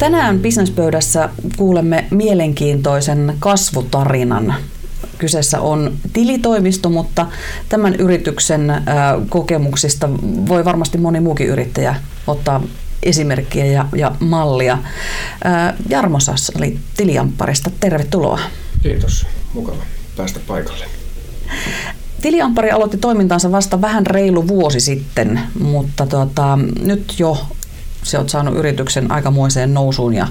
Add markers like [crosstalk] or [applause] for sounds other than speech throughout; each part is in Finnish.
Tänään bisnespöydässä kuulemme mielenkiintoisen kasvutarinan. Kyseessä on tilitoimisto, mutta tämän yrityksen kokemuksista voi varmasti moni muukin yrittäjä ottaa esimerkkiä ja, ja mallia. Jarmo Sassali Tiliampparista, tervetuloa. Kiitos, mukava päästä paikalle. Tiliamppari aloitti toimintaansa vasta vähän reilu vuosi sitten, mutta tota, nyt jo se olet saanut yrityksen aikamoiseen nousuun ja,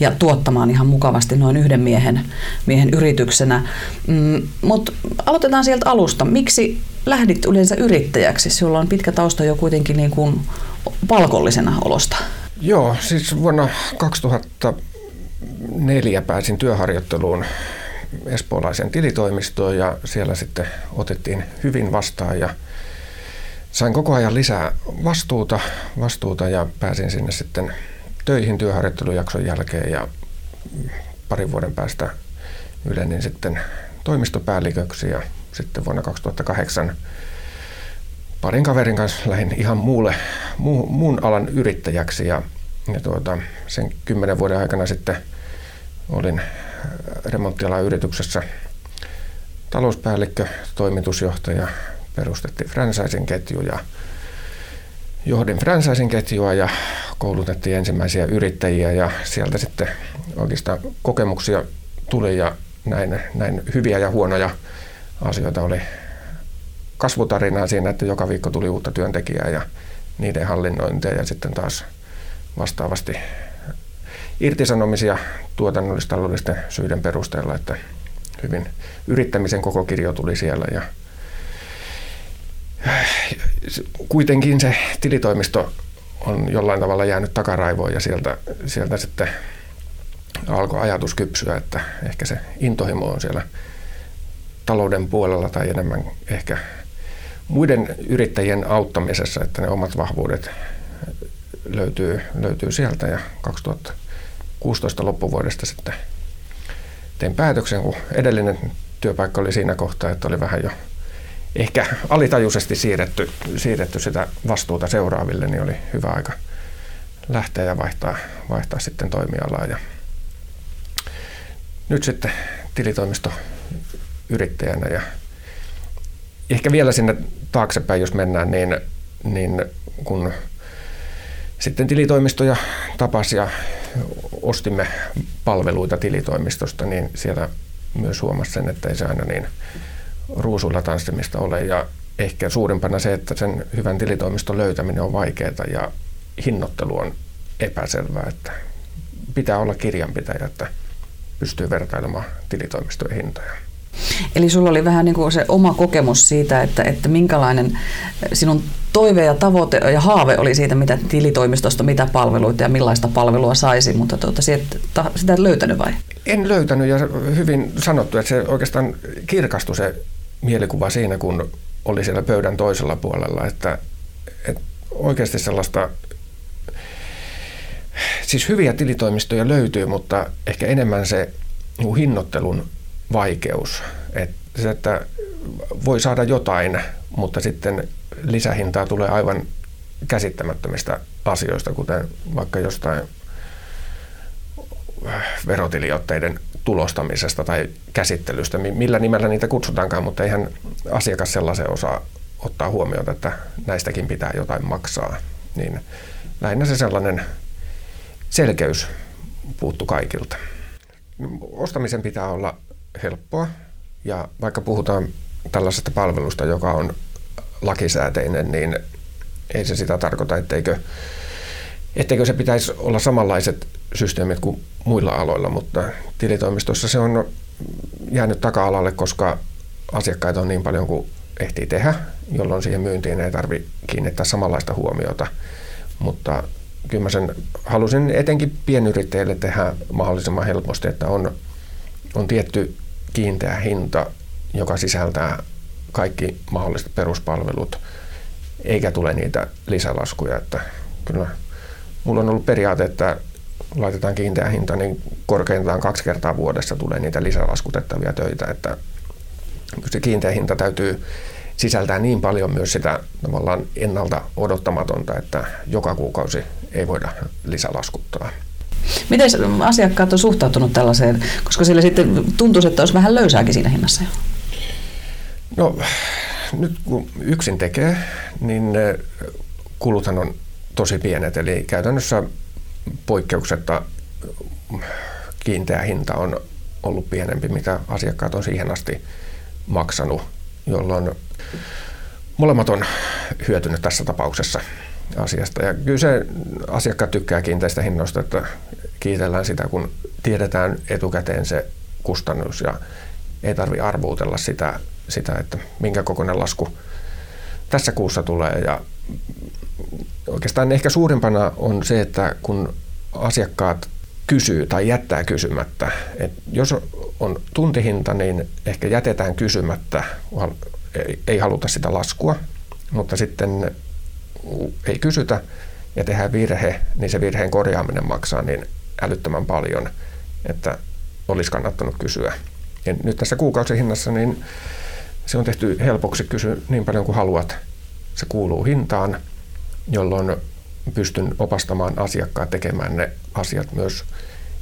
ja tuottamaan ihan mukavasti noin yhden miehen, miehen yrityksenä. Mm, Mutta aloitetaan sieltä alusta. Miksi lähdit yleensä yrittäjäksi? Sulla on pitkä tausta jo kuitenkin niin kuin palkollisena olosta. Joo, siis vuonna 2004 pääsin työharjoitteluun espoolaisen tilitoimistoon ja siellä sitten otettiin hyvin vastaan ja sain koko ajan lisää vastuuta, vastuuta ja pääsin sinne sitten töihin työharjoittelujakson jälkeen ja parin vuoden päästä ylenin sitten toimistopäälliköksi ja sitten vuonna 2008 parin kaverin kanssa lähdin ihan muulle, muu, muun alan yrittäjäksi ja, ja tuota, sen kymmenen vuoden aikana sitten olin remonttialan yrityksessä talouspäällikkö, toimitusjohtaja, perustettiin franchising ketju ja johdin franchising ketjua ja koulutettiin ensimmäisiä yrittäjiä ja sieltä sitten oikeastaan kokemuksia tuli ja näin, näin hyviä ja huonoja asioita oli kasvutarinaa siinä, että joka viikko tuli uutta työntekijää ja niiden hallinnointia ja sitten taas vastaavasti irtisanomisia tuotannollistaloudellisten syiden perusteella, että hyvin yrittämisen koko kirjo tuli siellä ja kuitenkin se tilitoimisto on jollain tavalla jäänyt takaraivoon ja sieltä, sieltä sitten alkoi ajatus kypsyä, että ehkä se intohimo on siellä talouden puolella tai enemmän ehkä muiden yrittäjien auttamisessa, että ne omat vahvuudet löytyy, löytyy sieltä. Ja 2016 loppuvuodesta sitten tein päätöksen, kun edellinen työpaikka oli siinä kohtaa, että oli vähän jo ehkä alitajuisesti siirretty, siirretty sitä vastuuta seuraaville, niin oli hyvä aika lähteä ja vaihtaa, vaihtaa sitten toimialaa. Ja nyt sitten tilitoimisto yrittäjänä ja ehkä vielä sinne taaksepäin, jos mennään, niin, niin kun sitten tilitoimistoja tapasi ja ostimme palveluita tilitoimistosta, niin siellä myös huomasi sen, että ei se aina niin ruusuilla tanssimista ole ja ehkä suurimpana se, että sen hyvän tilitoimiston löytäminen on vaikeaa ja hinnoittelu on epäselvää, että pitää olla kirjanpitäjä, että pystyy vertailemaan tilitoimistojen hintoja. Eli sulla oli vähän niin kuin se oma kokemus siitä, että, että minkälainen sinun toive ja tavoite ja haave oli siitä, mitä tilitoimistosta, mitä palveluita ja millaista palvelua saisi, mutta tuota, sitä et löytänyt vai? En löytänyt ja hyvin sanottu, että se oikeastaan kirkastui se mielikuva siinä, kun oli siellä pöydän toisella puolella, että, että oikeasti sellaista, siis hyviä tilitoimistoja löytyy, mutta ehkä enemmän se hinnoittelun vaikeus. Että se, että voi saada jotain, mutta sitten lisähintaa tulee aivan käsittämättömistä asioista, kuten vaikka jostain verotiliotteiden tulostamisesta tai käsittelystä, millä nimellä niitä kutsutaankaan, mutta eihän asiakas sellaisen osaa ottaa huomioon, että näistäkin pitää jotain maksaa. Niin lähinnä se sellainen selkeys puuttu kaikilta. Ostamisen pitää olla helppoa ja vaikka puhutaan tällaisesta palvelusta, joka on lakisääteinen, niin ei se sitä tarkoita, etteikö, etteikö se pitäisi olla samanlaiset systeemit kuin muilla aloilla, mutta tilitoimistossa se on jäänyt taka-alalle, koska asiakkaita on niin paljon kuin ehtii tehdä, jolloin siihen myyntiin ei tarvitse kiinnittää samanlaista huomiota. Mutta kyllä mä sen halusin etenkin pienyrittäjille tehdä mahdollisimman helposti, että on, on tietty kiinteä hinta, joka sisältää kaikki mahdolliset peruspalvelut, eikä tule niitä lisälaskuja. Että kyllä mulla on ollut periaate, että laitetaan kiinteä hinta, niin korkeintaan kaksi kertaa vuodessa tulee niitä lisälaskutettavia töitä, että se kiinteä hinta täytyy sisältää niin paljon myös sitä tavallaan ennalta odottamatonta, että joka kuukausi ei voida lisälaskuttaa. Miten asiakkaat on suhtautunut tällaiseen, koska sille sitten tuntuu, että olisi vähän löysääkin siinä hinnassa jo? No nyt kun yksin tekee, niin kuluthan on tosi pienet, eli käytännössä poikkeuksetta kiinteä hinta on ollut pienempi, mitä asiakkaat on siihen asti maksanut, jolloin molemmat on hyötynyt tässä tapauksessa asiasta. Ja kyllä se asiakkaat tykkää kiinteistä hinnoista, että kiitellään sitä, kun tiedetään etukäteen se kustannus ja ei tarvi arvuutella sitä, sitä, että minkä kokoinen lasku tässä kuussa tulee. Ja oikeastaan ehkä suurimpana on se, että kun asiakkaat kysyy tai jättää kysymättä. Et jos on tuntihinta, niin ehkä jätetään kysymättä, ei haluta sitä laskua, mutta sitten ei kysytä ja tehdään virhe, niin se virheen korjaaminen maksaa niin älyttömän paljon, että olisi kannattanut kysyä. Ja nyt tässä kuukausihinnassa niin se on tehty helpoksi kysy niin paljon kuin haluat. Se kuuluu hintaan, jolloin pystyn opastamaan asiakkaat tekemään ne asiat myös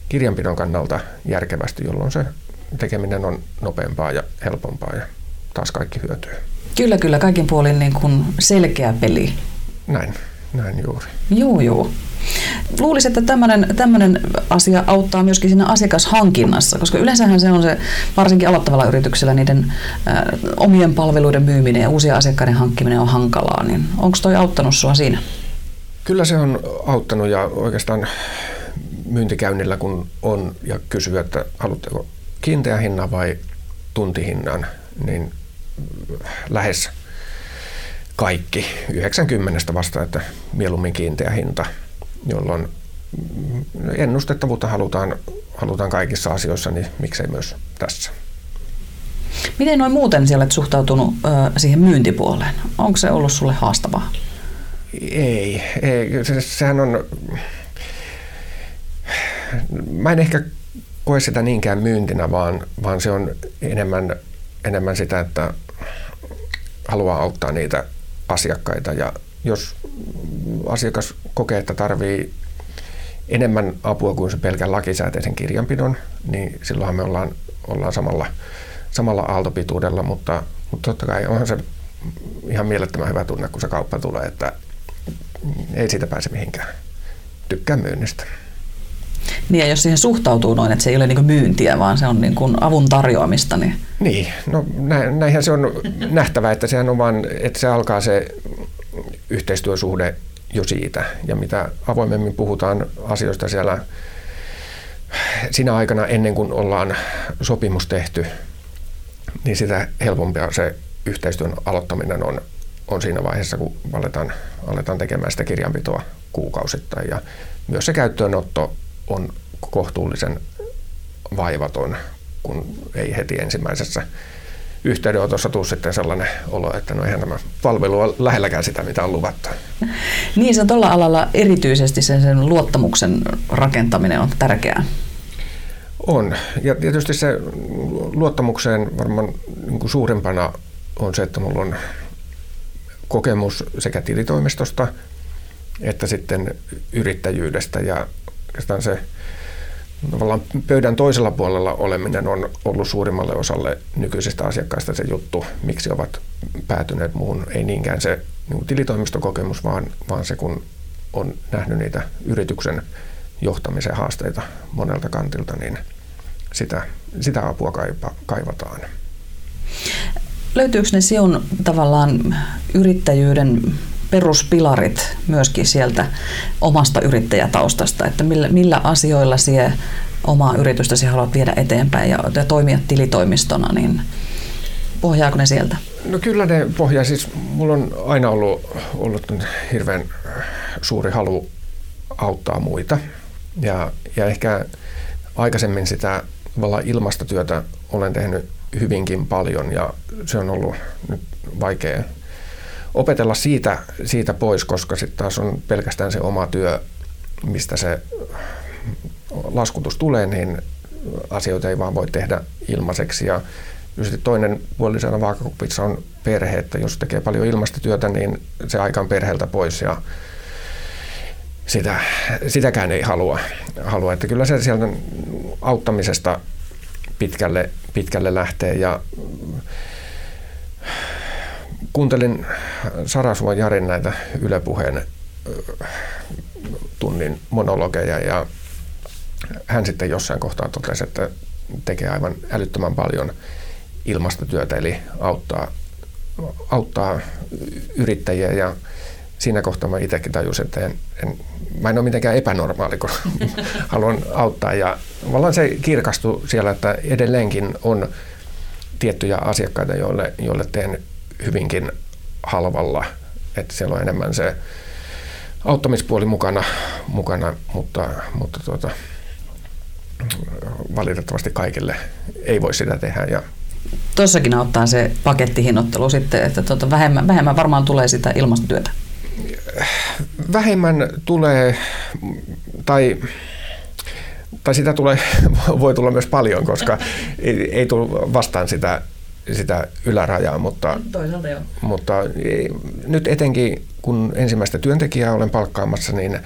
kirjanpidon kannalta järkevästi, jolloin se tekeminen on nopeampaa ja helpompaa ja taas kaikki hyötyy. Kyllä, kyllä. Kaikin puolin niin kuin selkeä peli. Näin, näin juuri. Joo, joo. Luulisin, että tämmöinen, asia auttaa myöskin siinä asiakashankinnassa, koska yleensähän se on se, varsinkin aloittavalla yrityksellä, niiden äh, omien palveluiden myyminen ja uusien asiakkaiden hankkiminen on hankalaa. Niin onko toi auttanut sinua siinä? Kyllä se on auttanut ja oikeastaan myyntikäynnillä kun on ja kysyy, että haluatteko kiinteä hinnan vai tuntihinnan, niin lähes kaikki 90 vasta, että mieluummin kiinteä hinta, jolloin ennustettavuutta halutaan, halutaan kaikissa asioissa, niin miksei myös tässä. Miten noin muuten siellä olet suhtautunut ö, siihen myyntipuoleen? Onko se ollut sulle haastavaa? Ei, ei se, sehän on... Mä en ehkä koe sitä niinkään myyntinä, vaan, vaan se on enemmän, enemmän sitä, että haluaa auttaa niitä asiakkaita. Ja jos asiakas kokee, että tarvii enemmän apua kuin se pelkän lakisääteisen kirjanpidon, niin silloinhan me ollaan, ollaan samalla, samalla aaltopituudella, mutta, mutta totta kai onhan se ihan mielettömän hyvä tunne, kun se kauppa tulee, että ei siitä pääse mihinkään. Tykkää myynnistä. Niin ja jos siihen suhtautuu noin, että se ei ole niin myyntiä, vaan se on niin kuin avun tarjoamista. Niin, niin no näinhän se on nähtävä, että sehän on vaan, että se alkaa se yhteistyösuhde jo siitä. Ja mitä avoimemmin puhutaan asioista siellä siinä aikana ennen kuin ollaan sopimus tehty, niin sitä helpompia se yhteistyön aloittaminen on, on siinä vaiheessa, kun aletaan, aletaan tekemään sitä kirjanpitoa kuukausittain. Ja myös se käyttöönotto on kohtuullisen vaivaton, kun ei heti ensimmäisessä yhteydenotossa tule sitten sellainen olo, että no eihän tämä palvelu ole lähelläkään sitä, mitä on luvattu. [laughs] Niin, se tuolla alalla erityisesti sen, sen luottamuksen rakentaminen on tärkeää. On. Ja tietysti se luottamukseen varmaan niin kuin suurimpana on se, että minulla on kokemus sekä tilitoimistosta että sitten yrittäjyydestä ja oikeastaan se tavallaan pöydän toisella puolella oleminen on ollut suurimmalle osalle nykyisistä asiakkaista se juttu, miksi ovat päätyneet muuhun. Ei niinkään se niin tilitoimistokokemus, vaan, vaan se, kun on nähnyt niitä yrityksen johtamisen haasteita monelta kantilta, niin sitä, sitä apua kaipa, kaivataan. Löytyykö ne sinun tavallaan yrittäjyyden peruspilarit myöskin sieltä omasta yrittäjätaustasta, että millä, millä asioilla sie omaa yritystäsi haluat viedä eteenpäin ja, ja toimia tilitoimistona, niin pohjaako ne sieltä? No kyllä ne pohjaa. Siis mulla on aina ollut, ollut hirveän suuri halu auttaa muita. Ja, ja ehkä aikaisemmin sitä ilmastotyötä olen tehnyt hyvinkin paljon ja se on ollut nyt vaikea opetella siitä, siitä pois, koska sitten taas on pelkästään se oma työ, mistä se laskutus tulee, niin asioita ei vaan voi tehdä ilmaiseksi. Ja sitten toinen puoli siinä vaakakupissa on perhe, että jos tekee paljon ilmastotyötä, niin se aika on perheeltä pois ja sitä, sitäkään ei halua, halua. Että kyllä se sieltä auttamisesta pitkälle, pitkälle lähtee ja kuuntelin Sarasuon Jarin näitä Yle Puheen tunnin monologeja ja hän sitten jossain kohtaa totesi, että tekee aivan älyttömän paljon ilmastotyötä, eli auttaa, auttaa yrittäjiä ja siinä kohtaa mä itsekin tajusin, että en, en, mä en ole mitenkään epänormaali, kun [laughs] haluan auttaa. Ja vallan se kirkastui siellä, että edelleenkin on tiettyjä asiakkaita, joille, joille teen hyvinkin halvalla. Että siellä on enemmän se auttamispuoli mukana, mukana mutta, mutta tuota, valitettavasti kaikille ei voi sitä tehdä. Ja Tuossakin auttaa se pakettihinnoittelu sitten, että tuota vähemmän, vähemmän varmaan tulee sitä ilmastotyötä. Vähemmän tulee, tai, tai sitä tulee, [laughs] voi tulla myös paljon, koska ei, ei tule vastaan sitä, sitä ylärajaa, mutta, Toisaalta joo. mutta nyt etenkin kun ensimmäistä työntekijää olen palkkaamassa, niin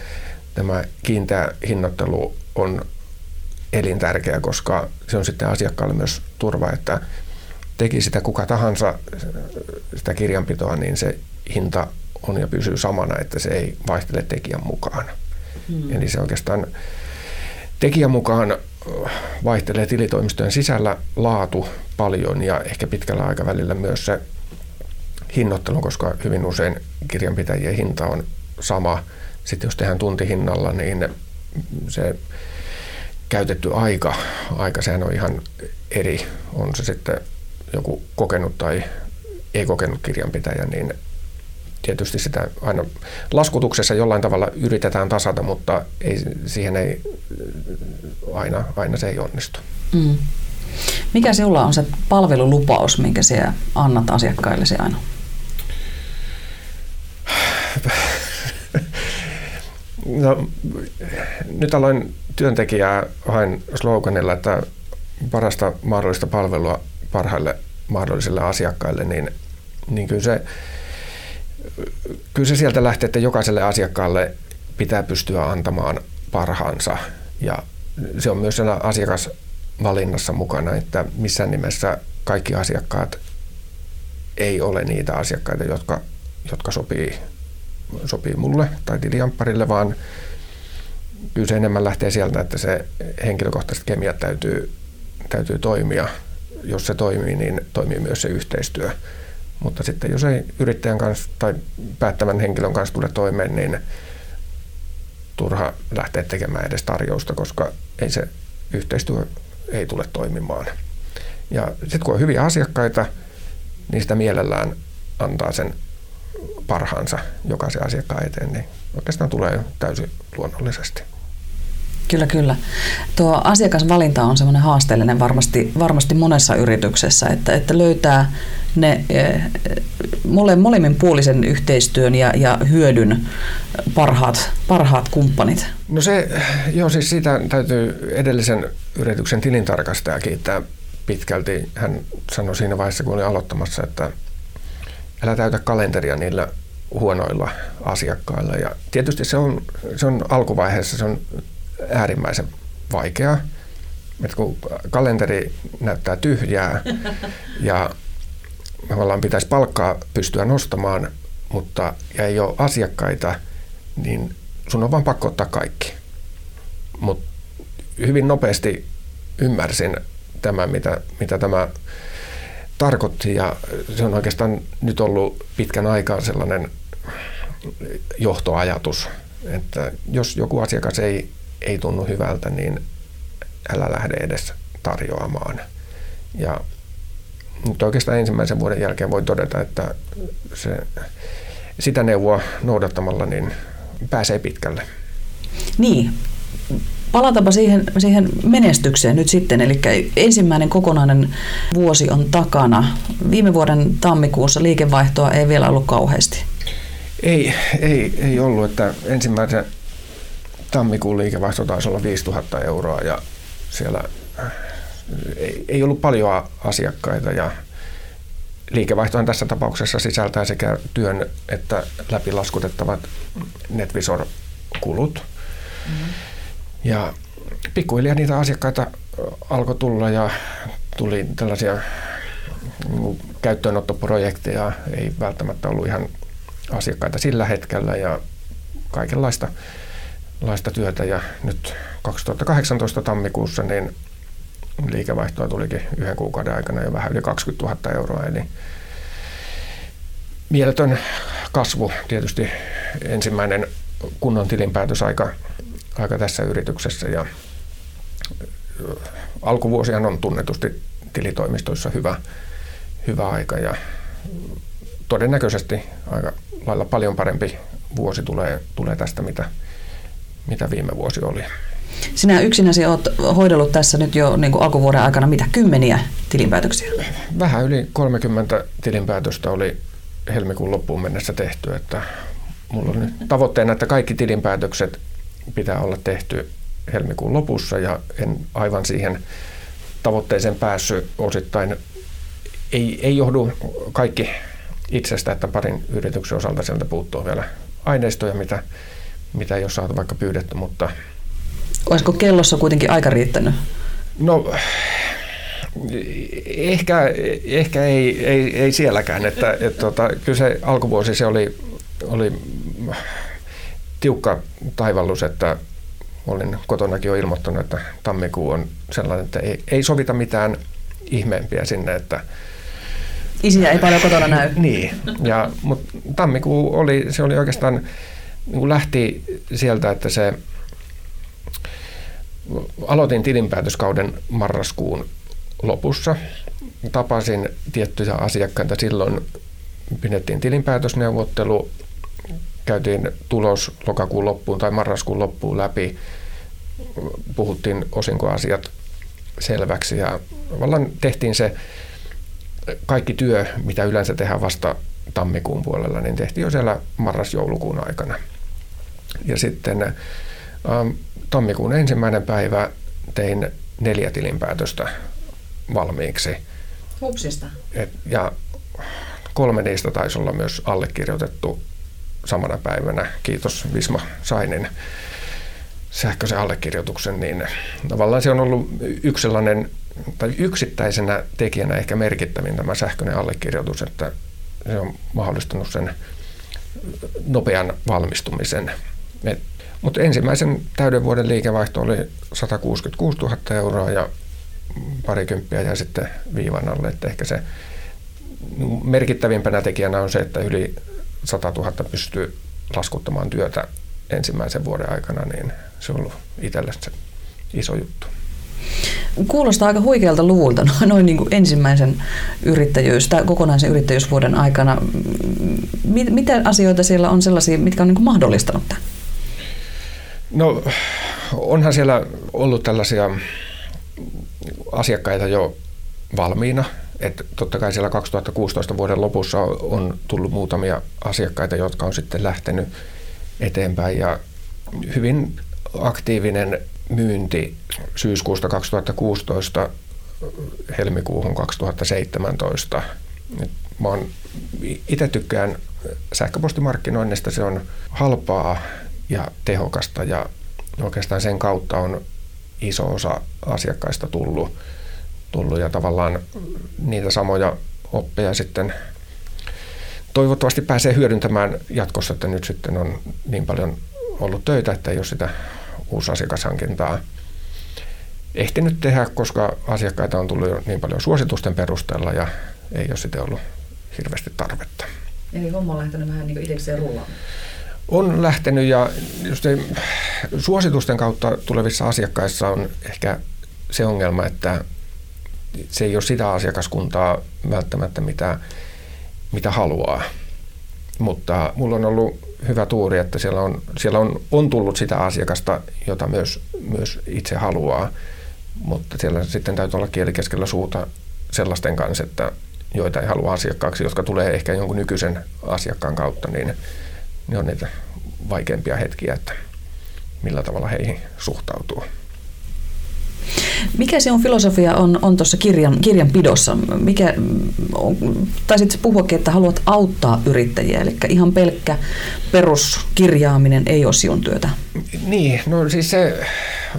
tämä kiinteä hinnoittelu on elintärkeä, koska se on sitten asiakkaalle myös turva, että teki sitä kuka tahansa sitä kirjanpitoa, niin se hinta on ja pysyy samana, että se ei vaihtele tekijän mukaan. Hmm. Eli se oikeastaan tekijän mukaan vaihtelee tilitoimistojen sisällä laatu paljon ja ehkä pitkällä aikavälillä myös se hinnoittelu, koska hyvin usein kirjanpitäjien hinta on sama. Sitten jos tehdään tuntihinnalla, niin se käytetty aika, aika sehän on ihan eri, on se sitten joku kokenut tai ei kokenut kirjanpitäjä, niin tietysti sitä aina laskutuksessa jollain tavalla yritetään tasata, mutta ei, siihen ei aina, aina se ei onnistu. Mm. Mikä sinulla on se palvelulupaus, minkä sinä annat asiakkaillesi aina? No, nyt aloin työntekijää hain sloganilla, että parasta mahdollista palvelua parhaille mahdollisille asiakkaille, niin, niin kyllä, se, kyllä se sieltä lähtee, että jokaiselle asiakkaalle pitää pystyä antamaan parhaansa. Ja se on myös siellä asiakasvalinnassa mukana, että missään nimessä kaikki asiakkaat ei ole niitä asiakkaita, jotka, jotka sopii, sopii mulle tai tiliampparille, vaan kyllä se enemmän lähtee sieltä, että se henkilökohtaiset kemiat täytyy, täytyy toimia. Jos se toimii, niin toimii myös se yhteistyö. Mutta sitten jos ei yrittäjän kanssa tai päättävän henkilön kanssa tule toimeen, niin turha lähteä tekemään edes tarjousta, koska ei se yhteistyö ei tule toimimaan. Ja sitten kun on hyviä asiakkaita, niin sitä mielellään antaa sen parhaansa jokaisen asiakkaan eteen, niin oikeastaan tulee täysin luonnollisesti. Kyllä, kyllä. Tuo asiakasvalinta on semmoinen haasteellinen varmasti, varmasti monessa yrityksessä, että, että löytää ne eh, mole, molemmin puolisen yhteistyön ja, ja hyödyn parhaat, parhaat kumppanit. No se, joo siis siitä täytyy edellisen yrityksen tilintarkastaja kiittää pitkälti. Hän sanoi siinä vaiheessa, kun oli aloittamassa, että älä täytä kalenteria niillä huonoilla asiakkailla. Ja tietysti se on, se on alkuvaiheessa se on äärimmäisen vaikeaa. Että kun kalenteri näyttää tyhjää [laughs] ja tavallaan pitäisi palkkaa pystyä nostamaan, mutta ja ei ole asiakkaita, niin sun on vaan pakko ottaa kaikki. Mutta hyvin nopeasti ymmärsin tämän, mitä, mitä tämä tarkoitti ja se on oikeastaan nyt ollut pitkän aikaa sellainen johtoajatus, että jos joku asiakas ei ei tunnu hyvältä, niin älä lähde edes tarjoamaan. Ja nyt oikeastaan ensimmäisen vuoden jälkeen voi todeta, että se, sitä neuvoa noudattamalla niin pääsee pitkälle. Niin, palataanpa siihen, siihen menestykseen nyt sitten. Eli ensimmäinen kokonainen vuosi on takana. Viime vuoden tammikuussa liikevaihtoa ei vielä ollut kauheasti. Ei, ei, ei ollut. Että ensimmäisen tammikuun liikevaihto taisi olla 5000 euroa ja siellä äh, ei, ei ollut paljon asiakkaita ja liikevaihtohan tässä tapauksessa sisältää sekä työn että läpilaskutettavat NetVisor kulut. Mm-hmm. Ja pikkuhiljaa niitä asiakkaita alkoi tulla ja tuli tällaisia mm, käyttöönottoprojekteja, ei välttämättä ollut ihan asiakkaita sillä hetkellä ja kaikenlaista laista työtä ja nyt 2018 tammikuussa niin liikevaihtoa tulikin yhden kuukauden aikana jo vähän yli 20 000 euroa, eli mieletön kasvu tietysti ensimmäinen kunnon tilinpäätös aika, aika tässä yrityksessä ja alkuvuosihan on tunnetusti tilitoimistoissa hyvä, hyvä aika ja todennäköisesti aika lailla paljon parempi vuosi tulee, tulee tästä, mitä, mitä viime vuosi oli. Sinä yksinäsi olet hoidellut tässä nyt jo niin kuin alkuvuoden aikana mitä, kymmeniä tilinpäätöksiä? Vähän yli 30 tilinpäätöstä oli helmikuun loppuun mennessä tehty, että mulla on nyt tavoitteena, että kaikki tilinpäätökset pitää olla tehty helmikuun lopussa ja en aivan siihen tavoitteeseen päässyt osittain. Ei, ei johdu kaikki itsestä, että parin yrityksen osalta sieltä puuttuu vielä aineistoja, mitä, mitä ei ole saatu vaikka pyydetty, mutta... Olisiko kellossa kuitenkin aika riittänyt? No, ehkä, ehkä ei, ei, ei sielläkään. Että, et, tota, kyllä se alkuvuosi se oli, oli tiukka taivallus, että olin kotonakin jo ilmoittanut, että tammikuu on sellainen, että ei, ei sovita mitään ihmeempiä sinne, että Isiä ei paljon kotona näy. niin, ja, mutta tammikuu oli, se oli oikeastaan, niin lähti sieltä, että se aloitin tilinpäätöskauden marraskuun lopussa. Tapasin tiettyjä asiakkaita silloin, pidettiin tilinpäätösneuvottelu, käytiin tulos lokakuun loppuun tai marraskuun loppuun läpi, puhuttiin osinkoasiat selväksi ja tavallaan tehtiin se kaikki työ, mitä yleensä tehdään vasta tammikuun puolella, niin tehtiin jo siellä marras-joulukuun aikana. Ja sitten ähm, tammikuun ensimmäinen päivä tein neljä tilinpäätöstä valmiiksi. Hupsista. Et, ja kolme niistä taisi olla myös allekirjoitettu samana päivänä. Kiitos Visma Sainin sähköisen allekirjoituksen, niin tavallaan se on ollut yksi sellainen, tai yksittäisenä tekijänä ehkä merkittävin tämä sähköinen allekirjoitus, että se on mahdollistanut sen nopean valmistumisen. Mutta ensimmäisen täyden vuoden liikevaihto oli 166 000 euroa ja parikymppiä ja sitten viivan alle, että ehkä se merkittävimpänä tekijänä on se, että yli 100 000 pystyy laskuttamaan työtä ensimmäisen vuoden aikana, niin se on ollut itselle se iso juttu. Kuulostaa aika huikealta luvulta noin niin kuin ensimmäisen yrittäjyys, tai kokonaisen yrittäjyysvuoden aikana. Mitä asioita siellä on sellaisia, mitkä on niin kuin mahdollistanut tämän? No onhan siellä ollut tällaisia asiakkaita jo valmiina. Et totta kai siellä 2016 vuoden lopussa on tullut muutamia asiakkaita, jotka on sitten lähtenyt eteenpäin ja hyvin aktiivinen myynti syyskuusta 2016 helmikuuhun 2017. mä oon, itse tykkään sähköpostimarkkinoinnista, se on halpaa ja tehokasta ja oikeastaan sen kautta on iso osa asiakkaista tullut, tullut ja tavallaan niitä samoja oppeja sitten toivottavasti pääsee hyödyntämään jatkossa, että nyt sitten on niin paljon ollut töitä, että ei ole sitä uusasiakashankintaa ehtinyt tehdä, koska asiakkaita on tullut jo niin paljon suositusten perusteella ja ei ole sitten ollut hirveästi tarvetta. Eli homma on lähtenyt vähän niin itsekseen rullaamaan? On lähtenyt ja just suositusten kautta tulevissa asiakkaissa on ehkä se ongelma, että se ei ole sitä asiakaskuntaa välttämättä, mitä, mitä haluaa. Mutta mulla on ollut hyvä tuuri, että siellä on, siellä on, on tullut sitä asiakasta, jota myös, myös itse haluaa. Mutta siellä sitten täytyy olla kieli keskellä suuta sellaisten kanssa, että joita ei halua asiakkaaksi, jotka tulee ehkä jonkun nykyisen asiakkaan kautta, niin ne on niitä vaikeampia hetkiä, että millä tavalla heihin suhtautuu. Mikä se on filosofia on, on tuossa kirjan, kirjanpidossa? Mikä, on, taisit puhuakin, että haluat auttaa yrittäjiä, eli ihan pelkkä peruskirjaaminen ei ole sinun työtä. Niin, no siis se,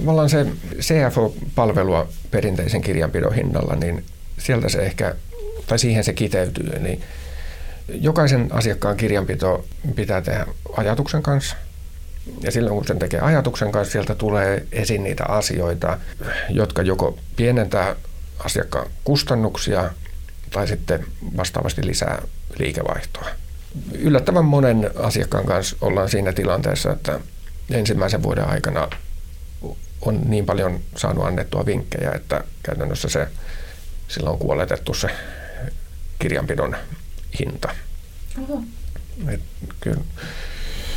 vallan se CFO-palvelua perinteisen kirjanpidon hinnalla, niin sieltä se ehkä, tai siihen se kiteytyy. Eli jokaisen asiakkaan kirjanpito pitää tehdä ajatuksen kanssa – ja silloin kun sen tekee ajatuksen kanssa, sieltä tulee esiin niitä asioita, jotka joko pienentää asiakkaan kustannuksia tai sitten vastaavasti lisää liikevaihtoa. Yllättävän monen asiakkaan kanssa ollaan siinä tilanteessa, että ensimmäisen vuoden aikana on niin paljon saanut annettua vinkkejä, että käytännössä se silloin on kuoletettu se kirjanpidon hinta. Oho. Et kyllä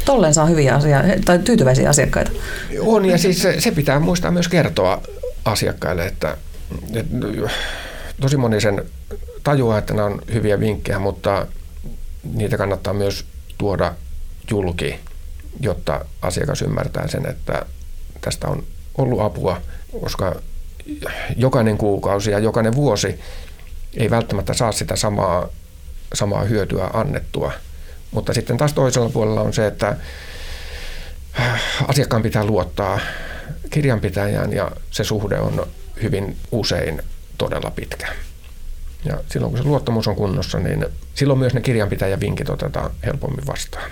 tolleen saa hyviä asia- tai tyytyväisiä asiakkaita. On ja siis se, se pitää muistaa myös kertoa asiakkaille, että, että tosi moni sen tajuaa, että nämä on hyviä vinkkejä, mutta niitä kannattaa myös tuoda julki, jotta asiakas ymmärtää sen, että tästä on ollut apua, koska jokainen kuukausi ja jokainen vuosi ei välttämättä saa sitä samaa, samaa hyötyä annettua – mutta sitten taas toisella puolella on se, että äh, asiakkaan pitää luottaa kirjanpitäjään ja se suhde on hyvin usein todella pitkä. Ja silloin kun se luottamus on kunnossa, niin silloin myös ne kirjanpitäjän vinkit otetaan helpommin vastaan.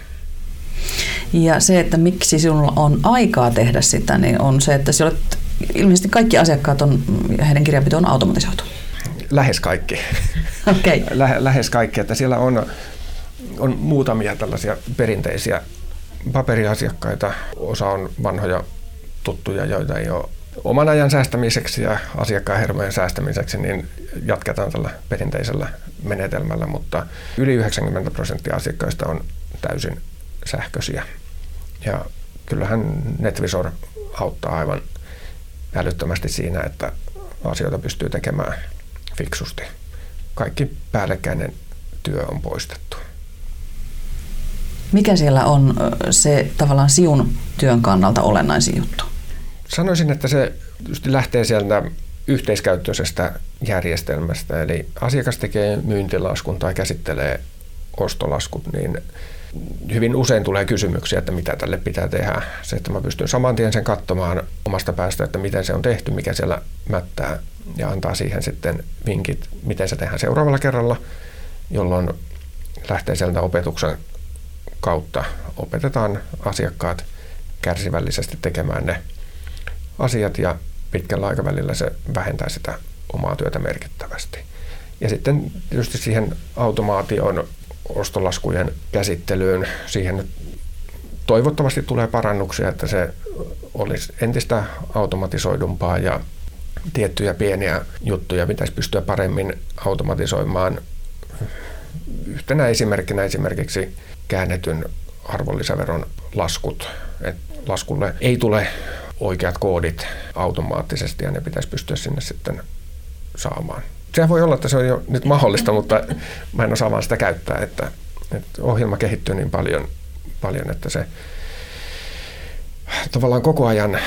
Ja se, että miksi sinulla on aikaa tehdä sitä, niin on se, että olet, ilmeisesti kaikki asiakkaat on, heidän kirjanpito on automatisoitu. Lähes kaikki. [laughs] Okay. Lä, lähes kaikki, että siellä on on muutamia tällaisia perinteisiä paperiasiakkaita. Osa on vanhoja tuttuja, joita ei ole oman ajan säästämiseksi ja asiakkaan hermojen säästämiseksi, niin jatketaan tällä perinteisellä menetelmällä, mutta yli 90 prosenttia asiakkaista on täysin sähköisiä. Ja kyllähän NetVisor auttaa aivan älyttömästi siinä, että asioita pystyy tekemään fiksusti. Kaikki päällekkäinen työ on poistettu. Mikä siellä on se tavallaan siun työn kannalta olennaisin juttu? Sanoisin, että se lähtee sieltä yhteiskäyttöisestä järjestelmästä, eli asiakas tekee myyntilaskun tai käsittelee ostolaskut, niin hyvin usein tulee kysymyksiä, että mitä tälle pitää tehdä. Se, että mä pystyn saman tien sen katsomaan omasta päästä, että miten se on tehty, mikä siellä mättää, ja antaa siihen sitten vinkit, miten se tehdään seuraavalla kerralla, jolloin lähtee sieltä opetuksen kautta opetetaan asiakkaat kärsivällisesti tekemään ne asiat ja pitkällä aikavälillä se vähentää sitä omaa työtä merkittävästi. Ja sitten tietysti siihen automaatioon, ostolaskujen käsittelyyn, siihen toivottavasti tulee parannuksia, että se olisi entistä automatisoidumpaa ja tiettyjä pieniä juttuja pitäisi pystyä paremmin automatisoimaan. Yhtenä esimerkkinä esimerkiksi käännetyn arvonlisäveron laskut. Et laskulle ei tule oikeat koodit automaattisesti ja ne pitäisi pystyä sinne sitten saamaan. Sehän voi olla, että se on jo nyt mahdollista, mutta mä en osaa vaan sitä käyttää, että, että ohjelma kehittyy niin paljon, paljon, että se tavallaan koko ajan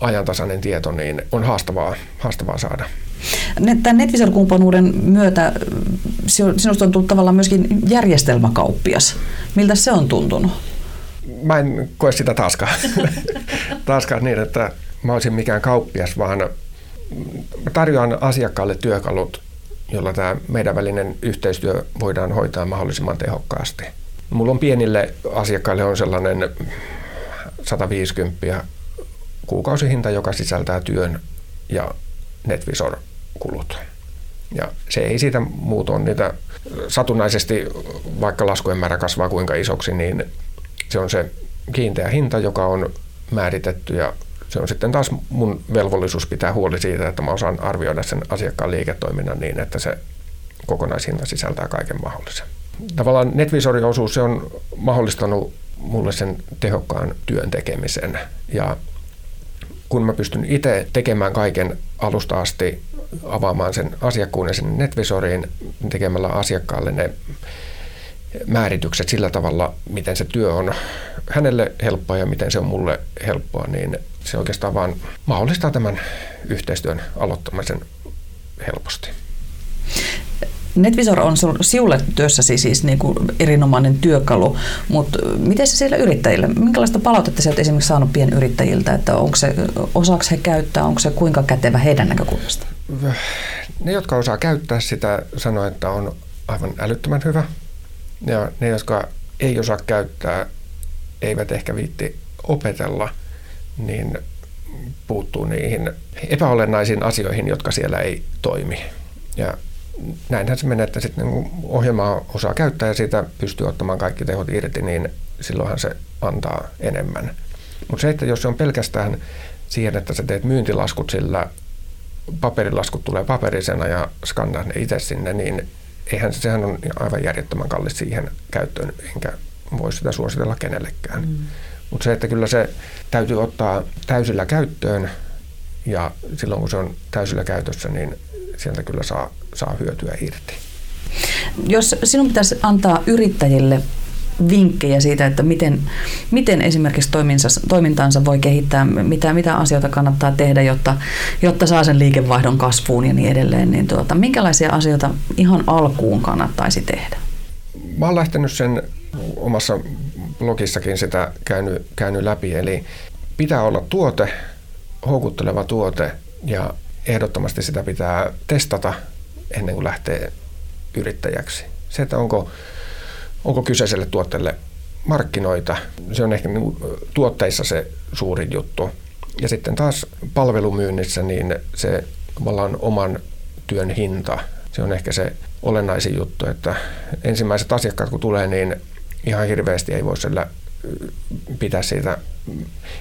ajantasainen tieto niin on haastavaa, haastavaa saada. Tämän NetVisor-kumppanuuden myötä sinusta on tullut tavallaan myöskin järjestelmäkauppias. Miltä se on tuntunut? Mä en koe sitä taaskaan, [laughs] taaskaan niin, että mä olisin mikään kauppias, vaan tarjoan asiakkaalle työkalut, jolla tämä meidän välinen yhteistyö voidaan hoitaa mahdollisimman tehokkaasti. Mulla on pienille asiakkaille on sellainen 150 kuukausihinta, joka sisältää työn ja NetVisor-kulut. Ja se ei siitä muutu on niitä satunnaisesti, vaikka laskujen määrä kasvaa kuinka isoksi, niin se on se kiinteä hinta, joka on määritetty ja se on sitten taas mun velvollisuus pitää huoli siitä, että mä osaan arvioida sen asiakkaan liiketoiminnan niin, että se kokonaishinta sisältää kaiken mahdollisen. Tavallaan NetVisorin osuus se on mahdollistanut mulle sen tehokkaan työn tekemisen ja kun mä pystyn itse tekemään kaiken alusta asti, avaamaan sen asiakkuuden sinne NetVisoriin, tekemällä asiakkaalle ne määritykset sillä tavalla, miten se työ on hänelle helppoa ja miten se on mulle helppoa, niin se oikeastaan vaan mahdollistaa tämän yhteistyön aloittamisen helposti. NetVisor on sinulle työssäsi siis niin kuin erinomainen työkalu, mutta miten se siellä yrittäjille? Minkälaista palautetta sieltä esimerkiksi saanut pienyrittäjiltä, että onko se, osaako he käyttää, onko se kuinka kätevä heidän näkökulmasta? Ne, jotka osaa käyttää sitä, sanoo, että on aivan älyttömän hyvä. Ja ne, jotka ei osaa käyttää, eivät ehkä viitti opetella, niin puuttuu niihin epäolennaisiin asioihin, jotka siellä ei toimi. Ja näinhän se menee, että sitten niin ohjelmaa osaa käyttää ja siitä pystyy ottamaan kaikki tehot irti, niin silloinhan se antaa enemmän. Mutta se, että jos se on pelkästään siihen, että sä teet myyntilaskut sillä, paperilaskut tulee paperisena ja skannaat ne itse sinne, niin eihän se, sehän on aivan järjettömän kallis siihen käyttöön, enkä voi sitä suositella kenellekään. Mm. Mutta se, että kyllä se täytyy ottaa täysillä käyttöön ja silloin kun se on täysillä käytössä, niin sieltä kyllä saa, saa hyötyä irti. Jos sinun pitäisi antaa yrittäjille vinkkejä siitä, että miten, miten esimerkiksi toimintaansa voi kehittää, mitä, mitä asioita kannattaa tehdä, jotta, jotta saa sen liikevaihdon kasvuun ja niin edelleen, niin tuota, minkälaisia asioita ihan alkuun kannattaisi tehdä? Mä oon lähtenyt sen omassa blogissakin sitä käynyt, käynyt läpi, eli pitää olla tuote, houkutteleva tuote ja ehdottomasti sitä pitää testata ennen kuin lähtee yrittäjäksi. Se, että onko, onko kyseiselle tuotteelle markkinoita, se on ehkä niin tuotteissa se suurin juttu. Ja sitten taas palvelumyynnissä niin se tavallaan oman työn hinta, se on ehkä se olennaisin juttu, että ensimmäiset asiakkaat kun tulee, niin ihan hirveästi ei voi sillä pitää siitä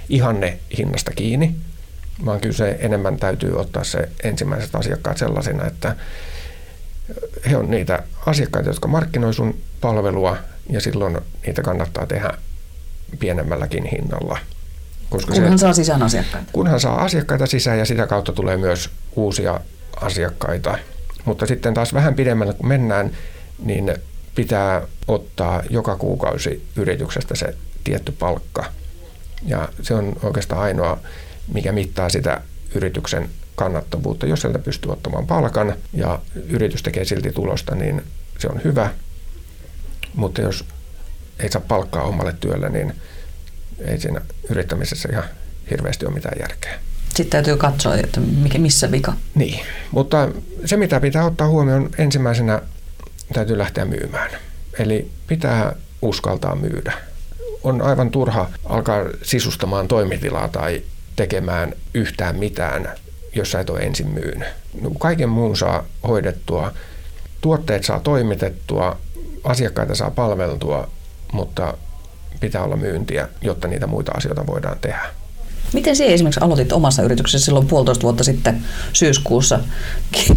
ihanne hinnasta kiinni, vaan kyllä se enemmän täytyy ottaa se ensimmäiset asiakkaat sellaisina, että he on niitä asiakkaita, jotka markkinoi sun palvelua ja silloin niitä kannattaa tehdä pienemmälläkin hinnalla. Koska kunhan se, saa sisään asiakkaita. Kunhan saa asiakkaita sisään ja sitä kautta tulee myös uusia asiakkaita. Mutta sitten taas vähän pidemmälle kun mennään, niin pitää ottaa joka kuukausi yrityksestä se tietty palkka. Ja se on oikeastaan ainoa mikä mittaa sitä yrityksen kannattavuutta. Jos sieltä pystyy ottamaan palkan ja yritys tekee silti tulosta, niin se on hyvä. Mutta jos ei saa palkkaa omalle työlle, niin ei siinä yrittämisessä ihan hirveästi ole mitään järkeä. Sitten täytyy katsoa, että mikä, missä vika. Niin, mutta se mitä pitää ottaa huomioon ensimmäisenä täytyy lähteä myymään. Eli pitää uskaltaa myydä. On aivan turha alkaa sisustamaan toimitilaa tai tekemään yhtään mitään, jos sä et ole ensin myynyt. No, kaiken muun saa hoidettua, tuotteet saa toimitettua, asiakkaita saa palveltua, mutta pitää olla myyntiä, jotta niitä muita asioita voidaan tehdä. Miten sinä esimerkiksi aloitit omassa yrityksessä silloin puolitoista vuotta sitten syyskuussa?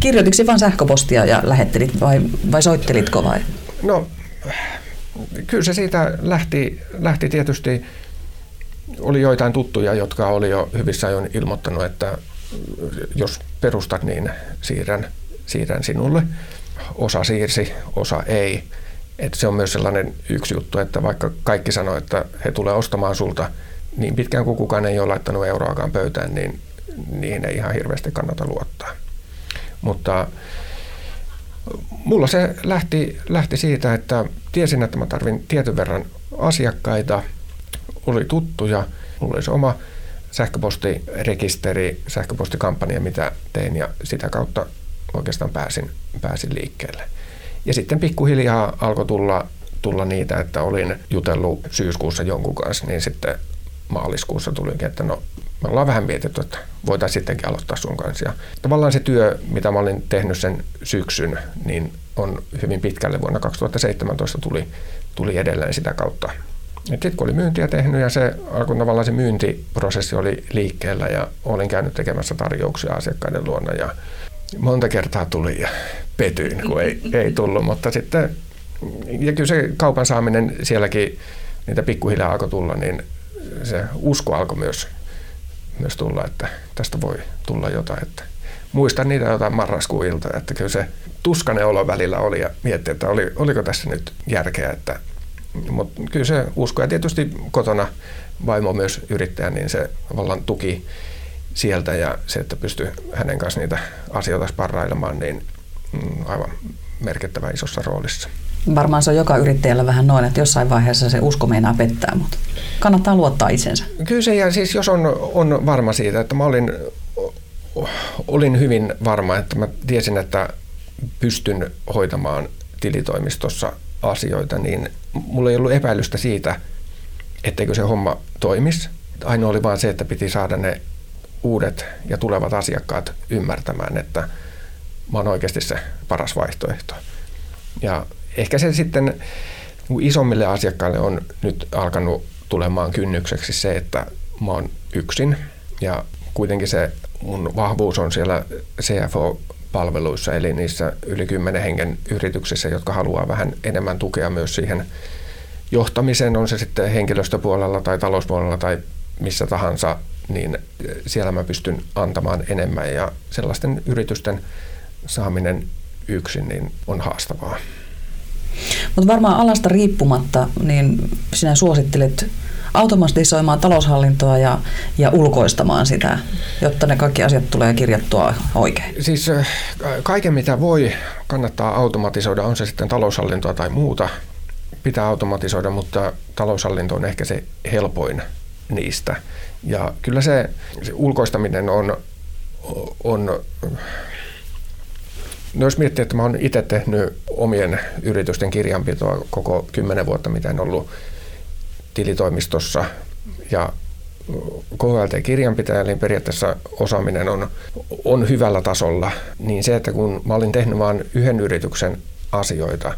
Kirjoititko vain sähköpostia ja lähettelit vai, vai soittelitko vai? No kyllä se siitä lähti, lähti tietysti oli joitain tuttuja, jotka oli jo hyvissä ajoin ilmoittanut, että jos perustat, niin siirrän, siirrän sinulle. Osa siirsi, osa ei. Et se on myös sellainen yksi juttu, että vaikka kaikki sanoo, että he tulee ostamaan sulta niin pitkään kuin kukaan ei ole laittanut euroakaan pöytään, niin niihin ei ihan hirveästi kannata luottaa. Mutta mulla se lähti, lähti siitä, että tiesin, että mä tarvin tietyn verran asiakkaita – oli tuttuja. Mulla oli se oma sähköpostirekisteri, sähköpostikampanja, mitä tein ja sitä kautta oikeastaan pääsin, pääsin liikkeelle. Ja sitten pikkuhiljaa alkoi tulla, tulla niitä, että olin jutellut syyskuussa jonkun kanssa, niin sitten maaliskuussa tulikin, että no me ollaan vähän mietitty, että voitaisiin sittenkin aloittaa sun kanssa. Ja tavallaan se työ, mitä mä olin tehnyt sen syksyn, niin on hyvin pitkälle. Vuonna 2017 tuli, tuli edelleen sitä kautta. Sitten kun oli myyntiä tehnyt ja se alkoi tavallaan se myyntiprosessi oli liikkeellä ja olin käynyt tekemässä tarjouksia asiakkaiden luona ja monta kertaa tuli ja petyin, kun ei, ei tullut, mutta sitten ja kyllä se kaupan saaminen sielläkin, niitä pikkuhiljaa alkoi tulla, niin se usko alkoi myös, myös tulla, että tästä voi tulla jotain. Että muistan niitä jotain marraskuun ilta, että kyllä se tuskanen olo välillä oli ja miettii, että oli, oliko tässä nyt järkeä, että Mutta kyllä se usko ja tietysti kotona vaimo myös yrittäjä, niin se vallan tuki sieltä ja se, että pystyy hänen kanssa niitä asioita sparrailemaan, niin mm, aivan merkittävä isossa roolissa. Varmaan se on joka yrittäjällä vähän noin, että jossain vaiheessa se usko meinaa pettää, mutta kannattaa luottaa itsensä. Kyllä se, ja siis jos on, on varma siitä, että mä olin, olin hyvin varma, että mä tiesin, että pystyn hoitamaan tilitoimistossa asioita, niin mulla ei ollut epäilystä siitä, etteikö se homma toimisi. Ainoa oli vaan se, että piti saada ne uudet ja tulevat asiakkaat ymmärtämään, että mä oon oikeasti se paras vaihtoehto. Ja ehkä se sitten isommille asiakkaille on nyt alkanut tulemaan kynnykseksi se, että mä oon yksin. Ja kuitenkin se mun vahvuus on siellä CFO-palveluissa, eli niissä yli 10 hengen yrityksissä, jotka haluaa vähän enemmän tukea myös siihen johtamiseen, on se sitten henkilöstöpuolella tai talouspuolella tai missä tahansa, niin siellä mä pystyn antamaan enemmän. Ja sellaisten yritysten saaminen yksin niin on haastavaa. Mutta varmaan alasta riippumatta, niin sinä suosittelet automatisoimaan taloushallintoa ja, ja ulkoistamaan sitä, jotta ne kaikki asiat tulee kirjattua oikein? Siis kaiken mitä voi kannattaa automatisoida, on se sitten taloushallintoa tai muuta, pitää automatisoida, mutta taloushallinto on ehkä se helpoin niistä. Ja kyllä se, se ulkoistaminen on, on No jos miettii, että mä oon itse tehnyt omien yritysten kirjanpitoa koko kymmenen vuotta, mitä en ollut tilitoimistossa ja KLT-kirjanpitäjä, eli periaatteessa osaaminen on, on hyvällä tasolla, niin se, että kun mä olin tehnyt vain yhden yrityksen asioita,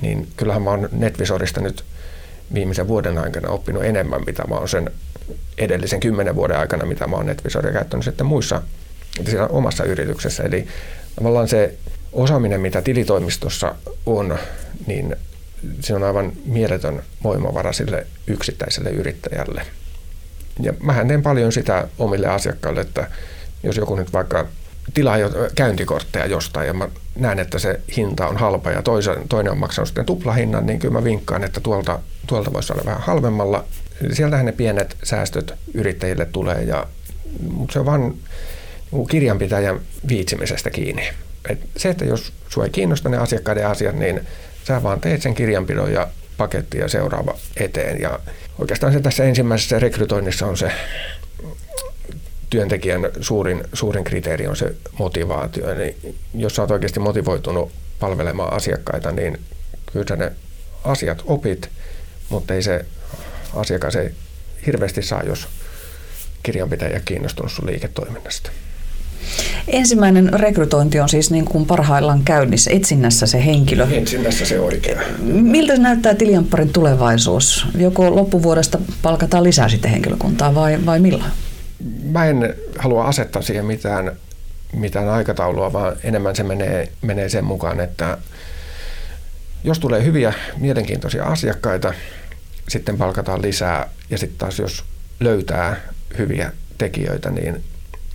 niin kyllähän mä oon NetVisorista nyt viimeisen vuoden aikana oppinut enemmän, mitä mä oon sen edellisen kymmenen vuoden aikana, mitä mä oon NetVisoria käyttänyt sitten muissa siellä omassa yrityksessä. Eli tavallaan se osaaminen, mitä tilitoimistossa on, niin se on aivan mieletön voimavara sille yksittäiselle yrittäjälle. Ja mähän teen paljon sitä omille asiakkaille, että jos joku nyt vaikka tilaa jo käyntikortteja jostain ja mä näen, että se hinta on halpa ja toisen, toinen on maksanut sitten tuplahinnan, niin kyllä mä vinkkaan, että tuolta, tuolta voisi olla vähän halvemmalla. Sieltähän ne pienet säästöt yrittäjille tulee, ja, mutta se on vaan kirjanpitäjän viitsimisestä kiinni. Et se, että jos sinua ei kiinnosta ne asiakkaiden asiat, niin sä vaan teet sen kirjanpidon ja paketti ja seuraava eteen. Ja oikeastaan se tässä ensimmäisessä rekrytoinnissa on se työntekijän suurin, suurin kriteeri on se motivaatio. Eli jos sä oot oikeasti motivoitunut palvelemaan asiakkaita, niin kyllä sä ne asiat opit, mutta ei se asiakas ei hirveästi saa, jos kirjanpitäjä kiinnostunut sun liiketoiminnasta. Ensimmäinen rekrytointi on siis niin kuin parhaillaan käynnissä, etsinnässä se henkilö. Etsinnässä se oikea. Miltä näyttää Tiliamparin tulevaisuus? Joko loppuvuodesta palkataan lisää sitten henkilökuntaa vai, vai milloin? Mä en halua asettaa siihen mitään, mitään aikataulua, vaan enemmän se menee, menee sen mukaan, että jos tulee hyviä, mielenkiintoisia asiakkaita, sitten palkataan lisää ja sitten taas jos löytää hyviä tekijöitä, niin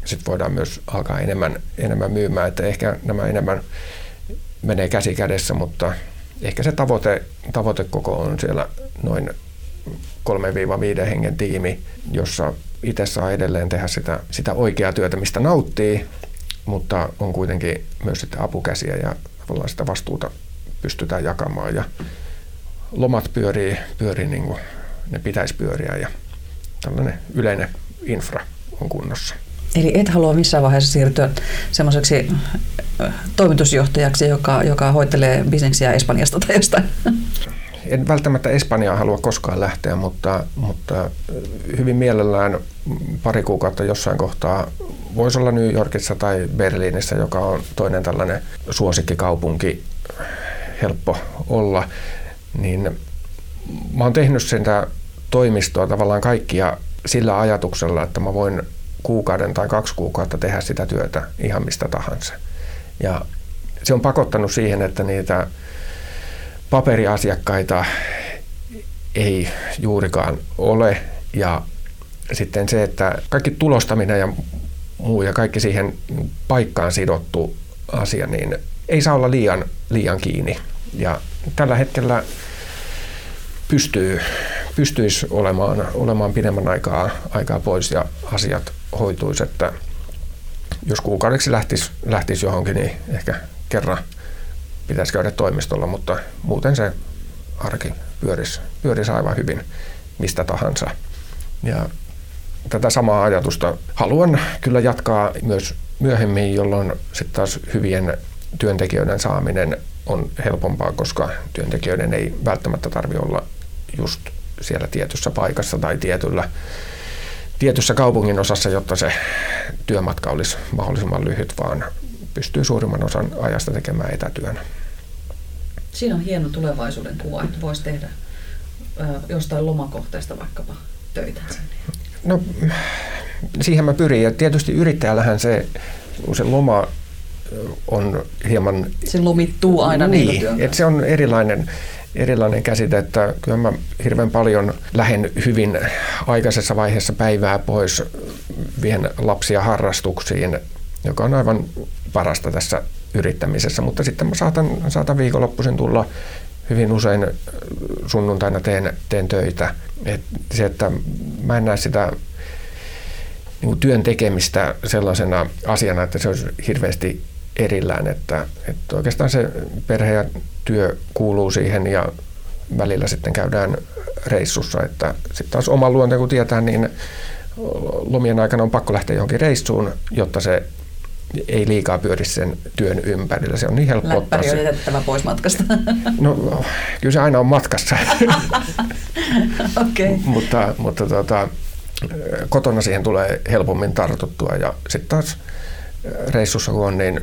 sitten voidaan myös alkaa enemmän, enemmän myymään, että ehkä nämä enemmän menee käsi kädessä, mutta ehkä se tavoite, tavoite koko on siellä noin 3-5 hengen tiimi, jossa itse saa edelleen tehdä sitä, sitä oikeaa työtä, mistä nauttii, mutta on kuitenkin myös sitten apukäsiä ja tavallaan sitä vastuuta pystytään jakamaan ja lomat pyörii, pyörii niin kuin ne pitäisi pyöriä ja tällainen yleinen infra on kunnossa. Eli et halua missään vaiheessa siirtyä semmoiseksi toimitusjohtajaksi, joka, joka hoitelee bisneksiä Espanjasta tai jostain? En välttämättä Espanjaa halua koskaan lähteä, mutta, mutta hyvin mielellään pari kuukautta jossain kohtaa voisi olla New Yorkissa tai Berliinissä, joka on toinen tällainen suosikkikaupunki, helppo olla, niin mä oon tehnyt sen toimistoa tavallaan kaikkia sillä ajatuksella, että mä voin kuukauden tai kaksi kuukautta tehdä sitä työtä ihan mistä tahansa. Ja se on pakottanut siihen, että niitä paperiasiakkaita ei juurikaan ole. Ja sitten se, että kaikki tulostaminen ja muu ja kaikki siihen paikkaan sidottu asia, niin ei saa olla liian, liian kiinni. Ja tällä hetkellä pystyy, pystyisi olemaan, olemaan pidemmän aikaa, aikaa pois ja asiat hoituisi, että jos kuukaudeksi lähtisi, lähtisi johonkin, niin ehkä kerran pitäisi käydä toimistolla, mutta muuten se arki pyörisi, pyörisi aivan hyvin mistä tahansa. Ja tätä samaa ajatusta haluan kyllä jatkaa myös myöhemmin, jolloin sitten taas hyvien työntekijöiden saaminen on helpompaa, koska työntekijöiden ei välttämättä tarvitse olla just siellä tietyssä paikassa tai tietyllä, tietyssä kaupungin osassa, jotta se työmatka olisi mahdollisimman lyhyt, vaan pystyy suurimman osan ajasta tekemään etätyönä. Siinä on hieno tulevaisuuden kuva, että voisi tehdä jostain lomakohteesta vaikkapa töitä. No siihen mä pyrin ja tietysti yrittäjällähän se, se loma on hieman... Se lomittuu aina niin, että se on erilainen, erilainen käsite, että kyllä mä hirveän paljon lähden hyvin aikaisessa vaiheessa päivää pois, vien lapsia harrastuksiin, joka on aivan parasta tässä yrittämisessä, mutta sitten mä saatan, saatan viikonloppuisin tulla hyvin usein sunnuntaina teen, teen töitä. Et se, että mä en näe sitä niin työn tekemistä sellaisena asiana, että se olisi hirveästi erillään, että, että oikeastaan se perhe ja työ kuuluu siihen ja välillä sitten käydään reissussa, että sitten taas oma luonte kun tietää, niin lomien aikana on pakko lähteä johonkin reissuun, jotta se ei liikaa pyöri sen työn ympärillä. Se on niin helppo ottaa se. on jätettävä pois matkasta. [laughs] No, kyllä se aina on matkassa. [laughs] okay. mutta mutta tota, kotona siihen tulee helpommin tartuttua ja sitten taas reissussa kun on, niin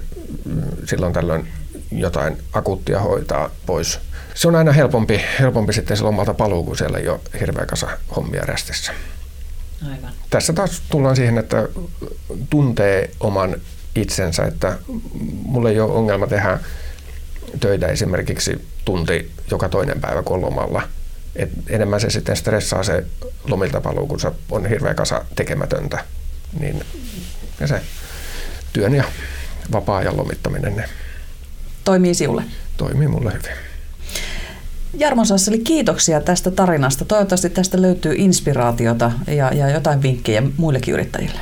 silloin tällöin jotain akuuttia hoitaa pois. Se on aina helpompi, helpompi sitten se lomalta paluu, kun siellä ei ole hirveä kasa hommia rästissä. Aivan. Tässä taas tullaan siihen, että tuntee oman itsensä, että mulla ei ole ongelma tehdä töitä esimerkiksi tunti joka toinen päivä, kun on lomalla. Et enemmän se sitten stressaa se lomilta paluu, kun se on hirveä kasa tekemätöntä. Niin, ja se työn ja vapaa-ajan lomittaminen ne toimii sinulle? Toimii mulle hyvin. Jarmo Sasseli, kiitoksia tästä tarinasta. Toivottavasti tästä löytyy inspiraatiota ja, ja jotain vinkkejä muillekin yrittäjille.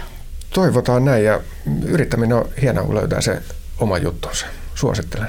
Toivotaan näin ja yrittäminen on hienoa, kun löytää se oma juttunsa. Suosittelen.